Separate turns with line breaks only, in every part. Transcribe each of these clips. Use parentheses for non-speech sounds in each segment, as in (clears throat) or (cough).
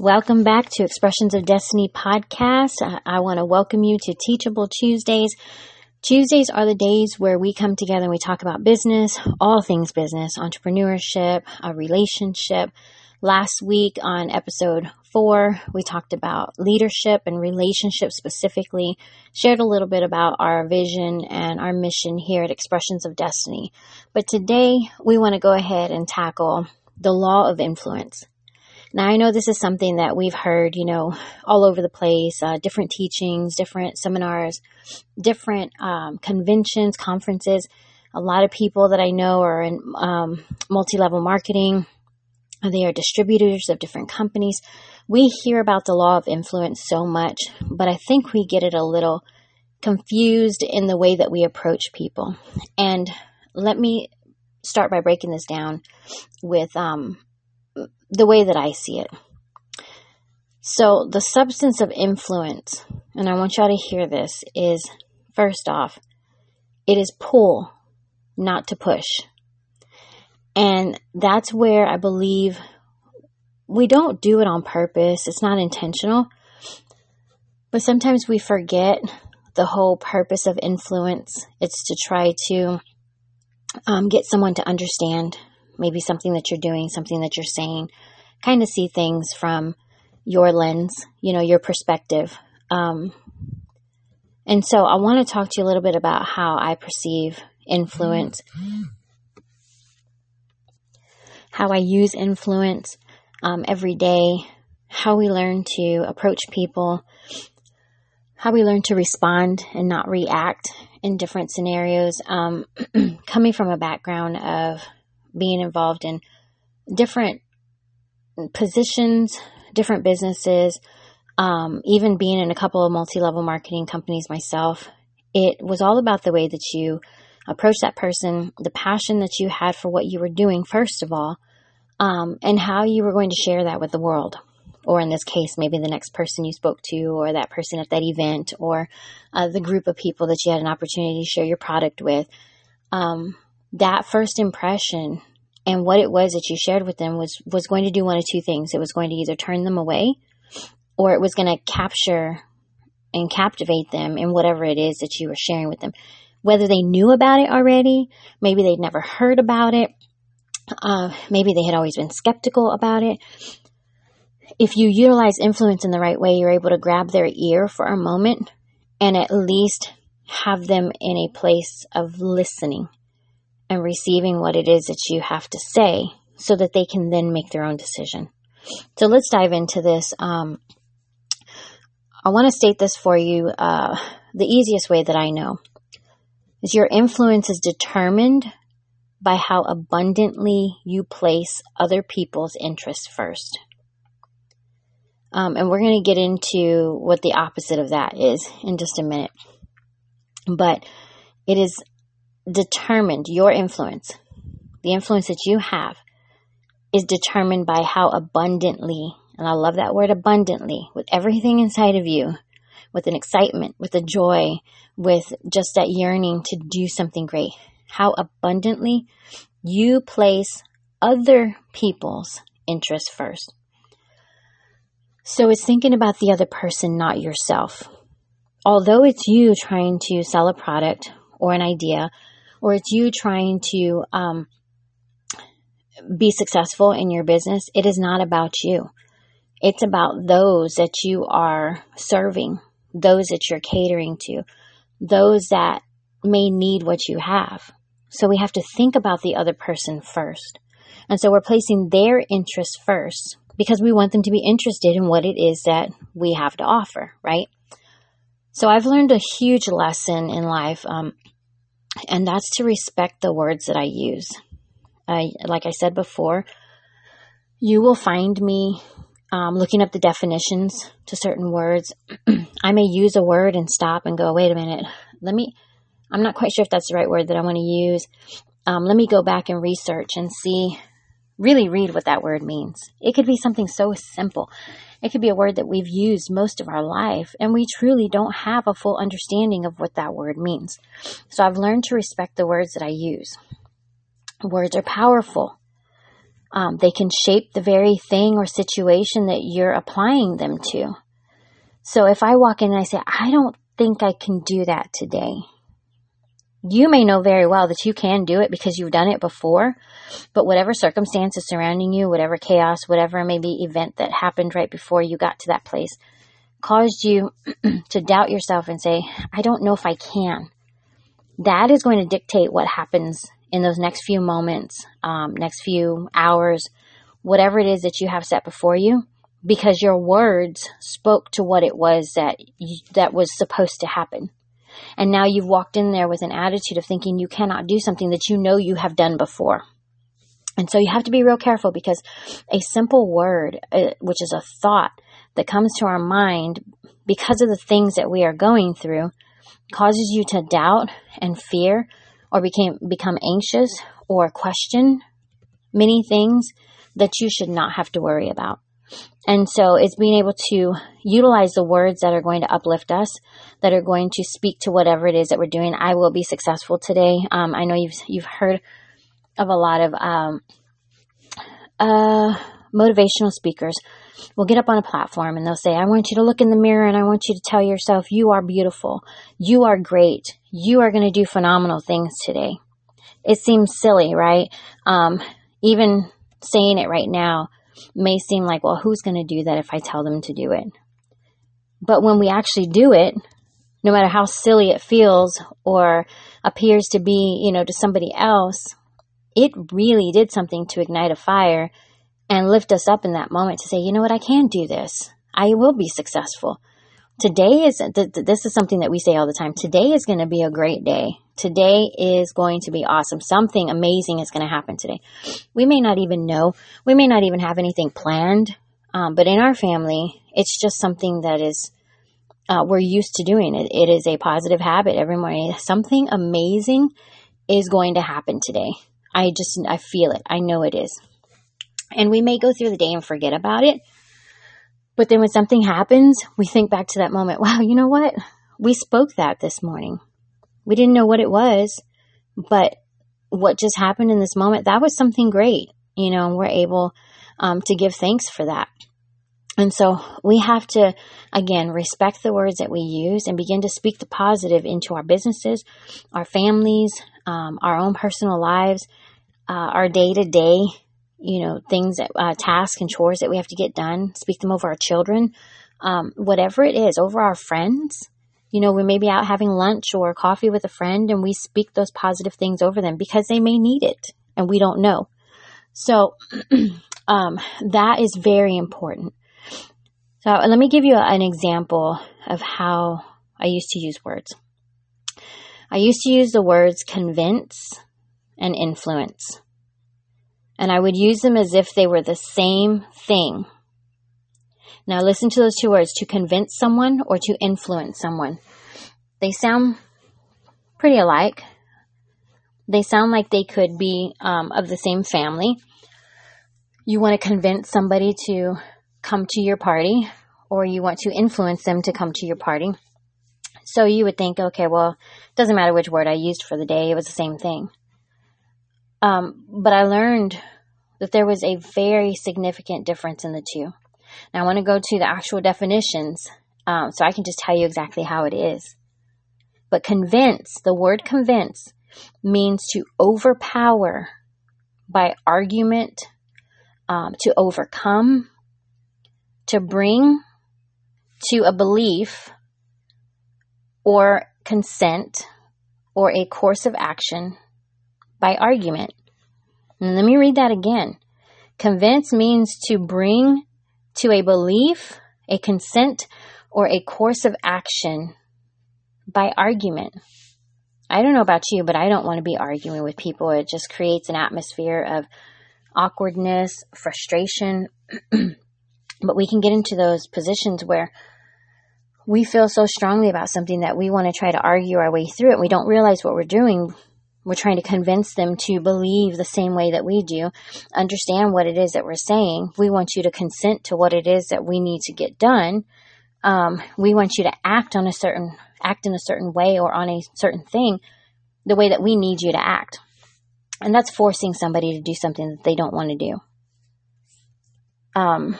Welcome back to Expressions of Destiny podcast. I, I want to welcome you to Teachable Tuesdays. Tuesdays are the days where we come together and we talk about business, all things business, entrepreneurship, a relationship. Last week on episode four, we talked about leadership and relationships specifically, shared a little bit about our vision and our mission here at Expressions of Destiny. But today we want to go ahead and tackle the law of influence. Now, I know this is something that we've heard, you know, all over the place, uh, different teachings, different seminars, different um, conventions, conferences. A lot of people that I know are in um, multi level marketing, they are distributors of different companies. We hear about the law of influence so much, but I think we get it a little confused in the way that we approach people. And let me start by breaking this down with um, the way that I see it. So, the substance of influence, and I want y'all to hear this, is first off, it is pull, not to push. And that's where I believe we don't do it on purpose, it's not intentional. But sometimes we forget the whole purpose of influence. It's to try to um, get someone to understand maybe something that you're doing, something that you're saying, kind of see things from your lens, you know, your perspective. Um, and so I want to talk to you a little bit about how I perceive influence, how I use influence um, every day, how we learn to approach people, how we learn to respond and not react in different scenarios. Um, (clears throat) coming from a background of being involved in different positions, different businesses, um, even being in a couple of multi level marketing companies myself, it was all about the way that you approach that person, the passion that you had for what you were doing, first of all, um, and how you were going to share that with the world. Or in this case, maybe the next person you spoke to, or that person at that event, or uh, the group of people that you had an opportunity to share your product with. Um, that first impression and what it was that you shared with them was was going to do one of two things. It was going to either turn them away or it was going to capture and captivate them in whatever it is that you were sharing with them. Whether they knew about it already maybe they'd never heard about it uh, maybe they had always been skeptical about it. If you utilize influence in the right way you're able to grab their ear for a moment and at least have them in a place of listening and receiving what it is that you have to say so that they can then make their own decision. So let's dive into this. Um, I want to state this for you uh, the easiest way that I know is your influence is determined by how abundantly you place other people's interests first. Um, and we're going to get into what the opposite of that is in just a minute. But it is determined, your influence, the influence that you have, is determined by how abundantly, and I love that word abundantly, with everything inside of you, with an excitement, with a joy, with just that yearning to do something great, how abundantly you place other people's interests first. So it's thinking about the other person, not yourself. Although it's you trying to sell a product or an idea or it's you trying to um, be successful in your business, it is not about you. It's about those that you are serving, those that you're catering to, those that may need what you have. So we have to think about the other person first. And so we're placing their interests first because we want them to be interested in what it is that we have to offer, right? So I've learned a huge lesson in life. Um, and that's to respect the words that I use. I, like I said before, you will find me um, looking up the definitions to certain words. (clears throat) I may use a word and stop and go, wait a minute, let me, I'm not quite sure if that's the right word that I want to use. Um, let me go back and research and see, really read what that word means. It could be something so simple. It could be a word that we've used most of our life, and we truly don't have a full understanding of what that word means. So I've learned to respect the words that I use. Words are powerful. Um, they can shape the very thing or situation that you're applying them to. So if I walk in and I say, I don't think I can do that today. You may know very well that you can do it because you've done it before, but whatever circumstances surrounding you, whatever chaos, whatever maybe event that happened right before you got to that place caused you (clears throat) to doubt yourself and say, I don't know if I can. That is going to dictate what happens in those next few moments, um, next few hours, whatever it is that you have set before you because your words spoke to what it was that you, that was supposed to happen. And now you've walked in there with an attitude of thinking you cannot do something that you know you have done before. And so you have to be real careful because a simple word, uh, which is a thought that comes to our mind because of the things that we are going through, causes you to doubt and fear or became, become anxious or question many things that you should not have to worry about. And so it's being able to utilize the words that are going to uplift us, that are going to speak to whatever it is that we're doing. I will be successful today. Um, I know you've you've heard of a lot of um, uh, motivational speakers. Will get up on a platform and they'll say, "I want you to look in the mirror and I want you to tell yourself you are beautiful, you are great, you are going to do phenomenal things today." It seems silly, right? Um, even saying it right now may seem like, well, who's going to do that if I tell them to do it? But when we actually do it, no matter how silly it feels or appears to be, you know, to somebody else, it really did something to ignite a fire and lift us up in that moment to say, you know what, I can do this. I will be successful. Today is, this is something that we say all the time. Today is going to be a great day. Today is going to be awesome. Something amazing is going to happen today. We may not even know. We may not even have anything planned. Um, but in our family, it's just something that is, uh, we're used to doing it. It is a positive habit every morning. Something amazing is going to happen today. I just, I feel it. I know it is. And we may go through the day and forget about it. But then when something happens, we think back to that moment. Wow, you know what? We spoke that this morning. We didn't know what it was, but what just happened in this moment, that was something great, you know, and we're able um, to give thanks for that. And so we have to, again, respect the words that we use and begin to speak the positive into our businesses, our families, um, our own personal lives, uh, our day to day, you know, things, that, uh, tasks and chores that we have to get done. Speak them over our children, um, whatever it is, over our friends. You know, we may be out having lunch or coffee with a friend and we speak those positive things over them because they may need it and we don't know. So, (clears throat) um, that is very important. So, let me give you an example of how I used to use words. I used to use the words convince and influence. And I would use them as if they were the same thing. Now listen to those two words to convince someone or to influence someone. They sound pretty alike. They sound like they could be um, of the same family. You want to convince somebody to come to your party, or you want to influence them to come to your party. So you would think, okay, well, it doesn't matter which word I used for the day, it was the same thing. Um, but I learned that there was a very significant difference in the two. Now, I want to go to the actual definitions um, so I can just tell you exactly how it is. But convince, the word convince, means to overpower by argument, um, to overcome, to bring to a belief or consent or a course of action by argument. And let me read that again. Convince means to bring to a belief, a consent, or a course of action by argument. I don't know about you, but I don't want to be arguing with people. It just creates an atmosphere of awkwardness, frustration. (clears throat) but we can get into those positions where we feel so strongly about something that we want to try to argue our way through it. We don't realize what we're doing we're trying to convince them to believe the same way that we do, understand what it is that we're saying. We want you to consent to what it is that we need to get done. Um, we want you to act on a certain act in a certain way or on a certain thing the way that we need you to act. And that's forcing somebody to do something that they don't want to do. Um,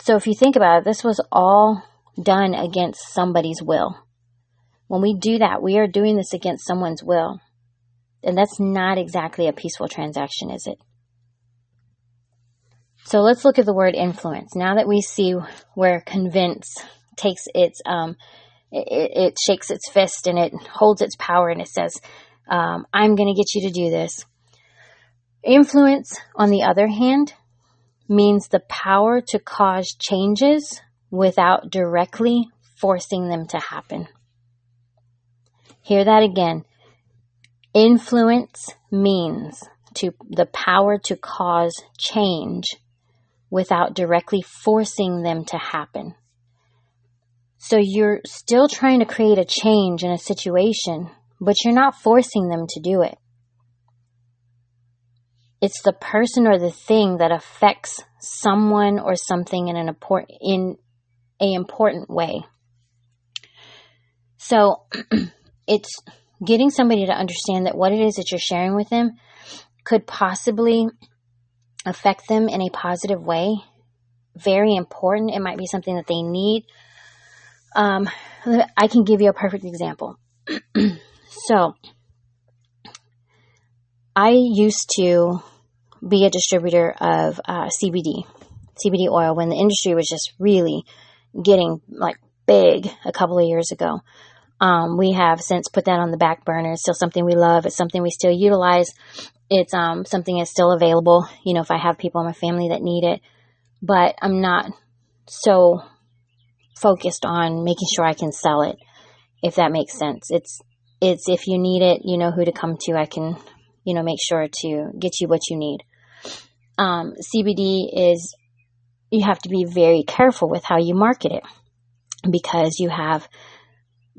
so if you think about it, this was all done against somebody's will. When we do that, we are doing this against someone's will. And that's not exactly a peaceful transaction, is it? So let's look at the word influence. Now that we see where convince takes its, um, it, it shakes its fist and it holds its power and it says, um, I'm going to get you to do this. Influence, on the other hand, means the power to cause changes without directly forcing them to happen. Hear that again. Influence means to the power to cause change without directly forcing them to happen. So you're still trying to create a change in a situation, but you're not forcing them to do it. It's the person or the thing that affects someone or something in an important in a important way. So (clears throat) it's getting somebody to understand that what it is that you're sharing with them could possibly affect them in a positive way. Very important. It might be something that they need. Um, I can give you a perfect example. (clears throat) so, I used to be a distributor of uh, CBD, CBD oil, when the industry was just really getting like big a couple of years ago. Um, we have since put that on the back burner. It's still something we love. It's something we still utilize. It's um, something that's still available. You know, if I have people in my family that need it, but I'm not so focused on making sure I can sell it. If that makes sense, it's it's if you need it, you know who to come to. I can, you know, make sure to get you what you need. Um, CBD is you have to be very careful with how you market it because you have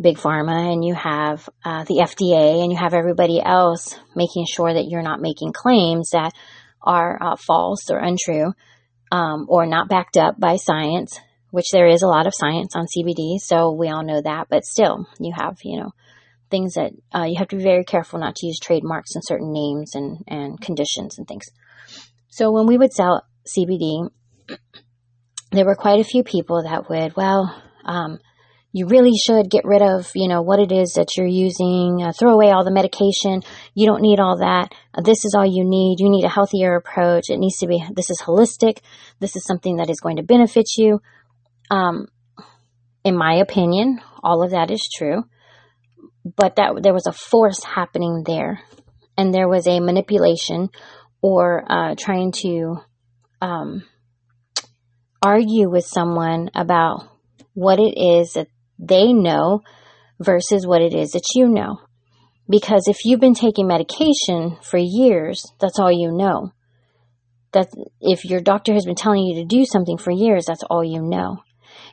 big pharma and you have uh, the FDA and you have everybody else making sure that you're not making claims that are uh, false or untrue um, or not backed up by science, which there is a lot of science on CBD, so we all know that. But still, you have you know things that uh, you have to be very careful not to use trademarks and certain names and and conditions and things. So when we would sell CBD, (clears throat) there were quite a few people that would well. Um, you really should get rid of, you know, what it is that you're using, uh, throw away all the medication. You don't need all that. Uh, this is all you need. You need a healthier approach. It needs to be, this is holistic. This is something that is going to benefit you. Um, in my opinion, all of that is true. But that there was a force happening there, and there was a manipulation or uh, trying to um, argue with someone about what it is that they know versus what it is that you know. Because if you've been taking medication for years, that's all you know. That if your doctor has been telling you to do something for years, that's all you know.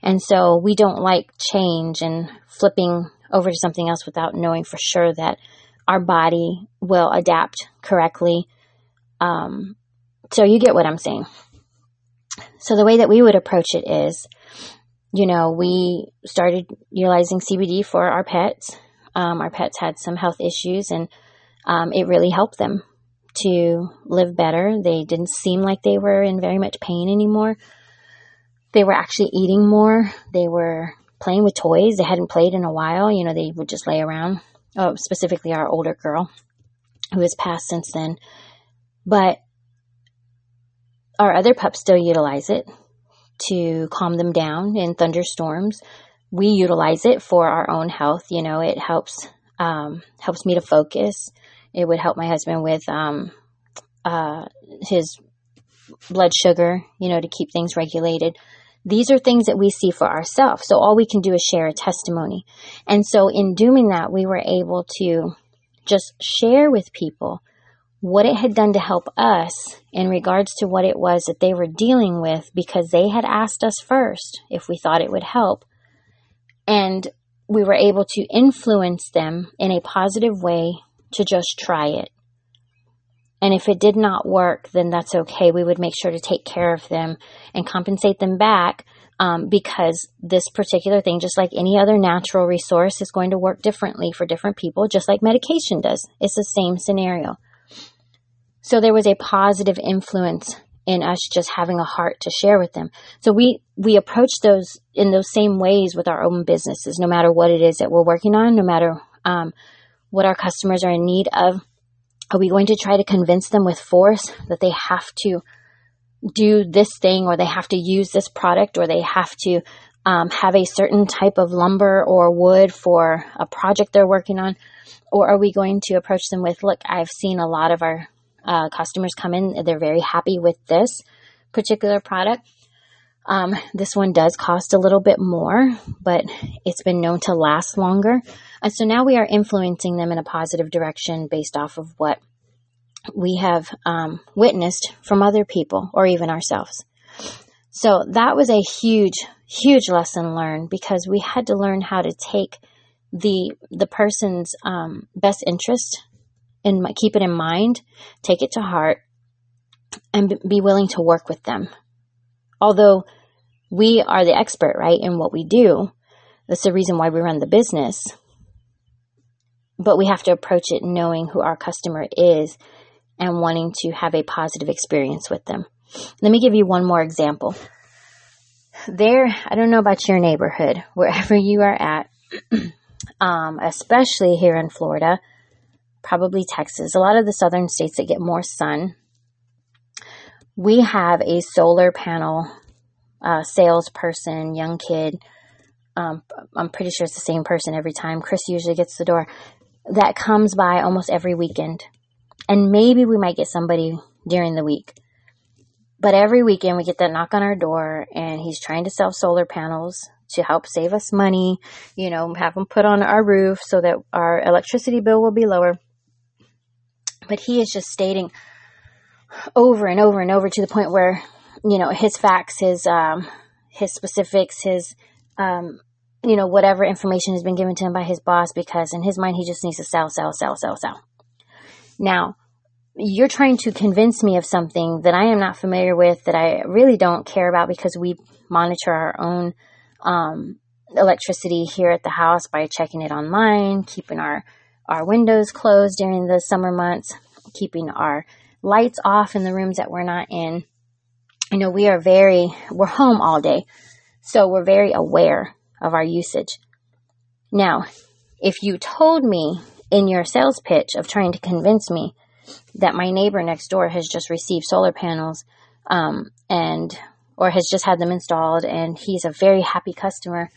And so we don't like change and flipping over to something else without knowing for sure that our body will adapt correctly. Um, so you get what I'm saying. So the way that we would approach it is you know, we started utilizing CBD for our pets. Um, our pets had some health issues, and um, it really helped them to live better. They didn't seem like they were in very much pain anymore. They were actually eating more. They were playing with toys. They hadn't played in a while. You know, they would just lay around. Oh, specifically our older girl, who has passed since then. But our other pups still utilize it to calm them down in thunderstorms. We utilize it for our own health. You know, it helps um, helps me to focus. It would help my husband with um, uh, his blood sugar. You know, to keep things regulated. These are things that we see for ourselves. So all we can do is share a testimony. And so in doing that, we were able to just share with people what it had done to help us in regards to what it was that they were dealing with because they had asked us first if we thought it would help. And we were able to influence them in a positive way to just try it. And if it did not work, then that's okay. We would make sure to take care of them and compensate them back um, because this particular thing, just like any other natural resource, is going to work differently for different people, just like medication does. It's the same scenario. So there was a positive influence in us just having a heart to share with them. So we, we approach those in those same ways with our own businesses, no matter what it is that we're working on, no matter um, what our customers are in need of. Are we going to try to convince them with force that they have to do this thing or they have to use this product or they have to um, have a certain type of lumber or wood for a project they're working on? Or are we going to approach them with, look, I've seen a lot of our uh, customers come in, they're very happy with this particular product. Um, this one does cost a little bit more, but it's been known to last longer. And so now we are influencing them in a positive direction based off of what we have um, witnessed from other people or even ourselves. So that was a huge, huge lesson learned because we had to learn how to take the the person's um, best interest and keep it in mind, take it to heart, and be willing to work with them. Although we are the expert, right, in what we do, that's the reason why we run the business. But we have to approach it knowing who our customer is and wanting to have a positive experience with them. Let me give you one more example. There, I don't know about your neighborhood, (laughs) wherever you are at, (clears throat) um, especially here in Florida, probably Texas, a lot of the southern states that get more sun, we have a solar panel uh, salesperson, young kid. Um, I'm pretty sure it's the same person every time. Chris usually gets the door that comes by almost every weekend. And maybe we might get somebody during the week. But every weekend we get that knock on our door and he's trying to sell solar panels to help save us money, you know, have them put on our roof so that our electricity bill will be lower. But he is just stating over and over and over to the point where, you know, his facts, his, um, his specifics, his, um, you know, whatever information has been given to him by his boss because in his mind he just needs to sell, sell, sell, sell, sell. Now, you're trying to convince me of something that I am not familiar with, that I really don't care about because we monitor our own um, electricity here at the house by checking it online, keeping our, our windows closed during the summer months, keeping our lights off in the rooms that we're not in. You know, we are very, we're home all day, so we're very aware of our usage. Now, if you told me in your sales pitch of trying to convince me that my neighbor next door has just received solar panels um, and or has just had them installed and he's a very happy customer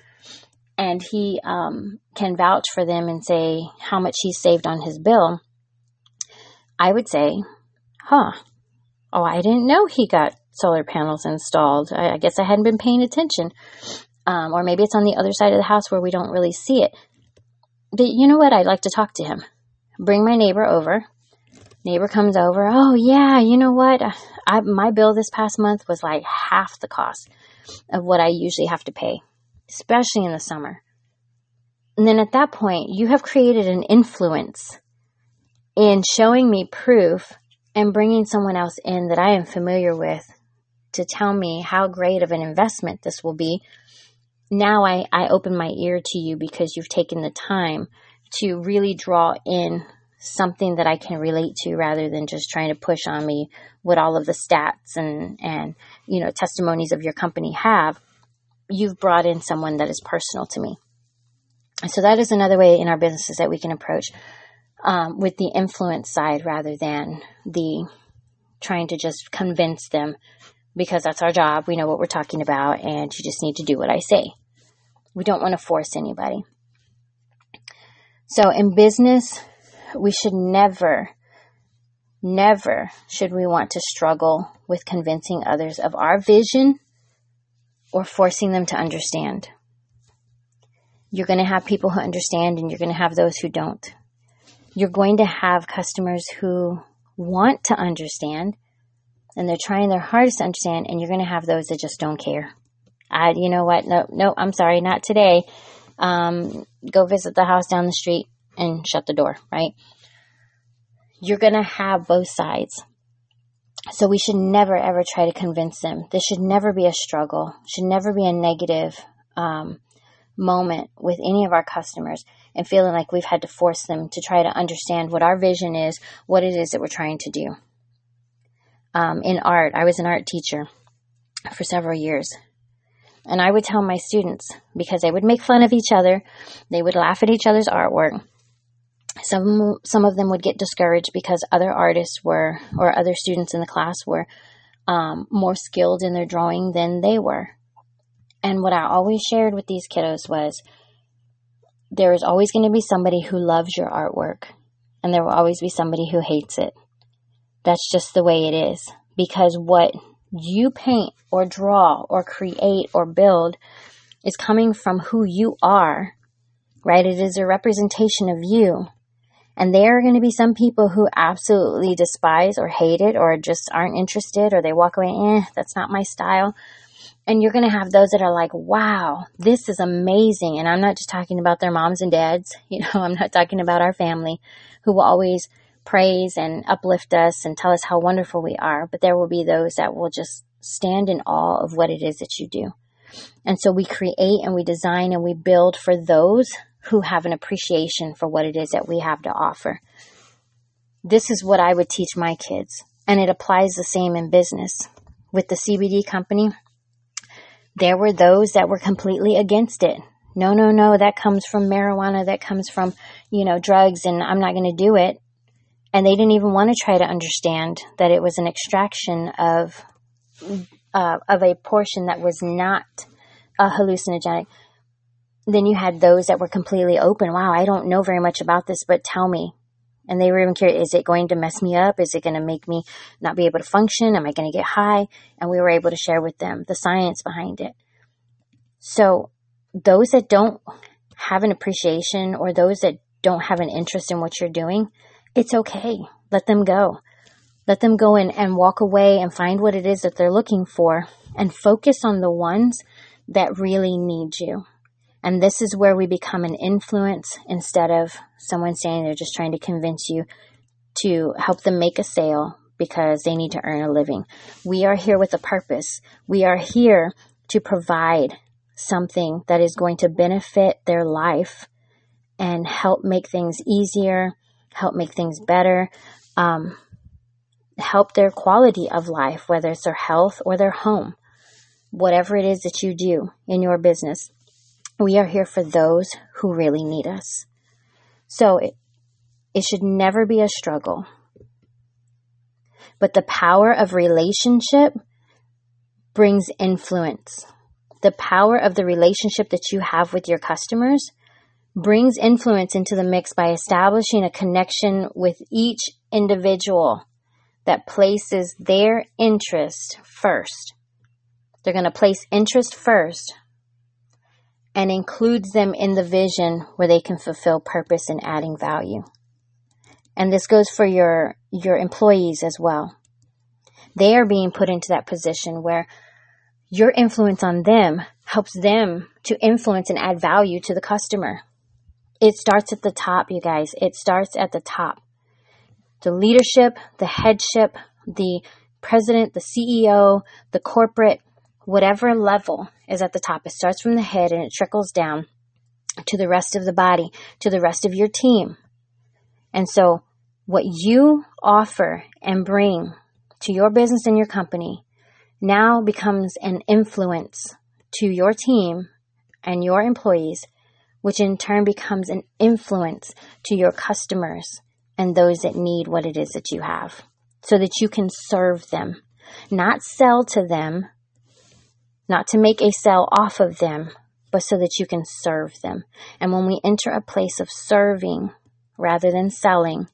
and he um, can vouch for them and say how much he's saved on his bill i would say huh oh i didn't know he got solar panels installed i, I guess i hadn't been paying attention um, or maybe it's on the other side of the house where we don't really see it but you know what? I'd like to talk to him. Bring my neighbor over. Neighbor comes over. Oh yeah, you know what? I, my bill this past month was like half the cost of what I usually have to pay, especially in the summer. And then at that point, you have created an influence in showing me proof and bringing someone else in that I am familiar with to tell me how great of an investment this will be now I, I open my ear to you because you've taken the time to really draw in something that I can relate to rather than just trying to push on me what all of the stats and, and, you know, testimonies of your company have. You've brought in someone that is personal to me. So that is another way in our businesses that we can approach um, with the influence side rather than the trying to just convince them because that's our job. We know what we're talking about and you just need to do what I say. We don't want to force anybody. So in business, we should never, never should we want to struggle with convincing others of our vision or forcing them to understand. You're going to have people who understand and you're going to have those who don't. You're going to have customers who want to understand and they're trying their hardest to understand and you're going to have those that just don't care. I, you know what? No, no, I'm sorry, not today. Um, go visit the house down the street and shut the door, right? You're going to have both sides. So we should never ever try to convince them. This should never be a struggle. Should never be a negative um, moment with any of our customers and feeling like we've had to force them to try to understand what our vision is, what it is that we're trying to do. um, in art. I was an art teacher for several years. And I would tell my students, because they would make fun of each other, they would laugh at each other's artwork. Some, some of them would get discouraged because other artists were, or other students in the class were um, more skilled in their drawing than they were. And what I always shared with these kiddos was there is always going to be somebody who loves your artwork, and there will always be somebody who hates it. That's just the way it is. Because what you paint or draw or create or build is coming from who you are, right? It is a representation of you. And there are going to be some people who absolutely despise or hate it or just aren't interested or they walk away, eh, that's not my style. And you're going to have those that are like, wow, this is amazing. And I'm not just talking about their moms and dads. (laughs) You know, I'm not talking about our family who will always praise and uplift us and tell us how wonderful we are. But there will be those that will just stand in awe of what it is that you do. And so we create and we design and we build for those who have an appreciation for what it is that we have to offer. This is what I would teach my kids. And it applies the same in business. With the CBD company, there were those that were completely against it. No, no, no, that comes from marijuana, that comes from, you know, drugs, and I'm not going to do it. And they didn't even want to try to understand that it was an extraction of, uh, of a portion that was not a hallucinogenic. Then you had those that were completely open. Wow, I don't know very much about this, but tell me. And they were even curious, is it going to mess me up? Is it going to make me not be able to function? Am I going to get high? And we were able to share with them the science behind it. So those that don't have an appreciation or those that don't have an interest in what you're doing, it's okay. Let them go. Let them go in and walk away and find what it is that they're looking for and focus on the ones that really need you. And this is where we become an influence instead of someone saying they're just trying to convince you to help them make a sale because they need to earn a living. We are here with a purpose. We are here to provide something that is going to benefit their life and help make things easier, help make things better, um, help their quality of life, whether it's their health or their home, whatever it is that you do in your business. We are here for those who really need us. So it, it should never be a struggle. But the power of relationship brings influence. The power of the relationship that you have with your customers brings influence into the mix by establishing a connection with each individual that places their interest first. They're going to place interest first and includes them in the vision where they can fulfill purpose and adding value. And this goes for your, your employees as well. They are being put into that position where your influence on them helps them to influence and add value to the customer. It starts at the top, you guys. It starts at the top. The leadership, the headship, the president, the CEO, the corporate, whatever level is at the top. It starts from the head and it trickles down to the rest of the body, to the rest of your team. And so, what you offer and bring to your business and your company now becomes an influence to your team and your employees, which in turn becomes an influence to your customers and those that need what it is that you have so that you can serve them, not sell to them, not to make a sale off of them, but so that you can serve them. And when we enter a place of serving rather than selling,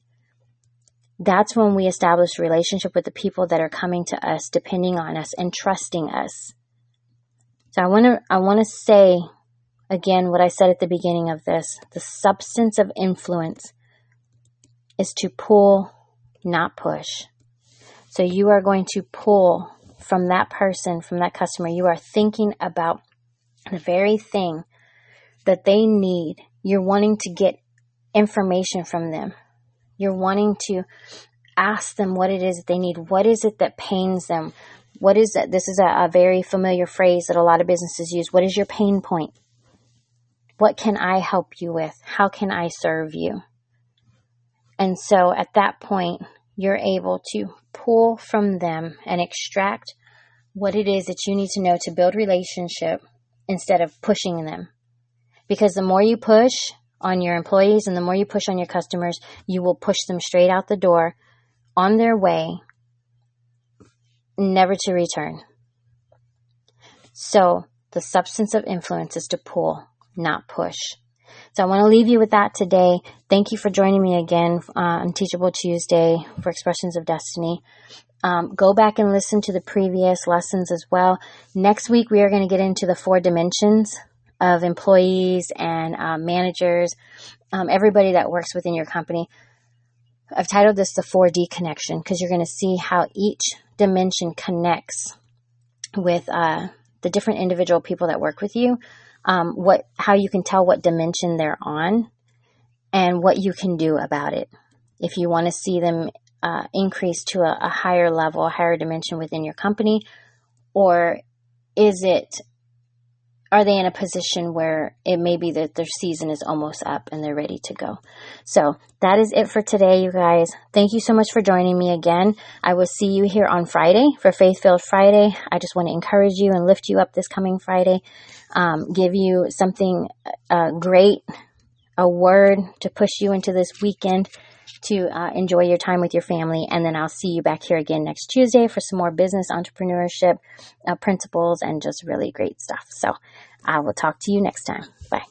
that's when we establish a relationship with the people that are coming to us, depending on us and trusting us. So I want to I want to say again what I said at the beginning of this. The substance of influence is to pull, not push. So you are going to pull from that person, from that customer, you are thinking about the very thing that they need. You're wanting to get information from them. You're wanting to ask them what it is that they need. What is it that pains them? What is it? This is a, a very familiar phrase that a lot of businesses use. What is your pain point? What can I help you with? How can I serve you? And so at that point, you're able to pull from them and extract what it is that you need to know to build relationship instead of pushing them. Because the more you push on your employees and the more you push on your customers, you will push them straight out the door on their way, never to return. So the substance of influence is to pull, not push. So I want to leave you with that today. Thank you for joining me again uh, on Teachable Tuesday for Expressions of Destiny. Um, go back and listen to the previous lessons as well. Next week, we are going to get into the four dimensions of employees and uh, managers, um, everybody that works within your company. I've titled this the 4D connection because you're going to see how each dimension connects with uh, the different individual people that work with you um, what how you can tell what dimension they're on and what you can do about it. If you want to see them uh, increase to a, a higher level, a higher dimension within your company, or is it are they in a position where it may be that their season is almost up and they're ready to go? So that is it for today, you guys. Thank you so much for joining me again. I will see you here on Friday for Faith Filled Friday. I just want to encourage you and lift you up this coming Friday, um, give you something uh, great, a word to push you into this weekend to uh, enjoy your time with your family. And then I'll see you back here again next Tuesday for some more business entrepreneurship uh, principles and just really great stuff. So I will talk to you next time. Bye.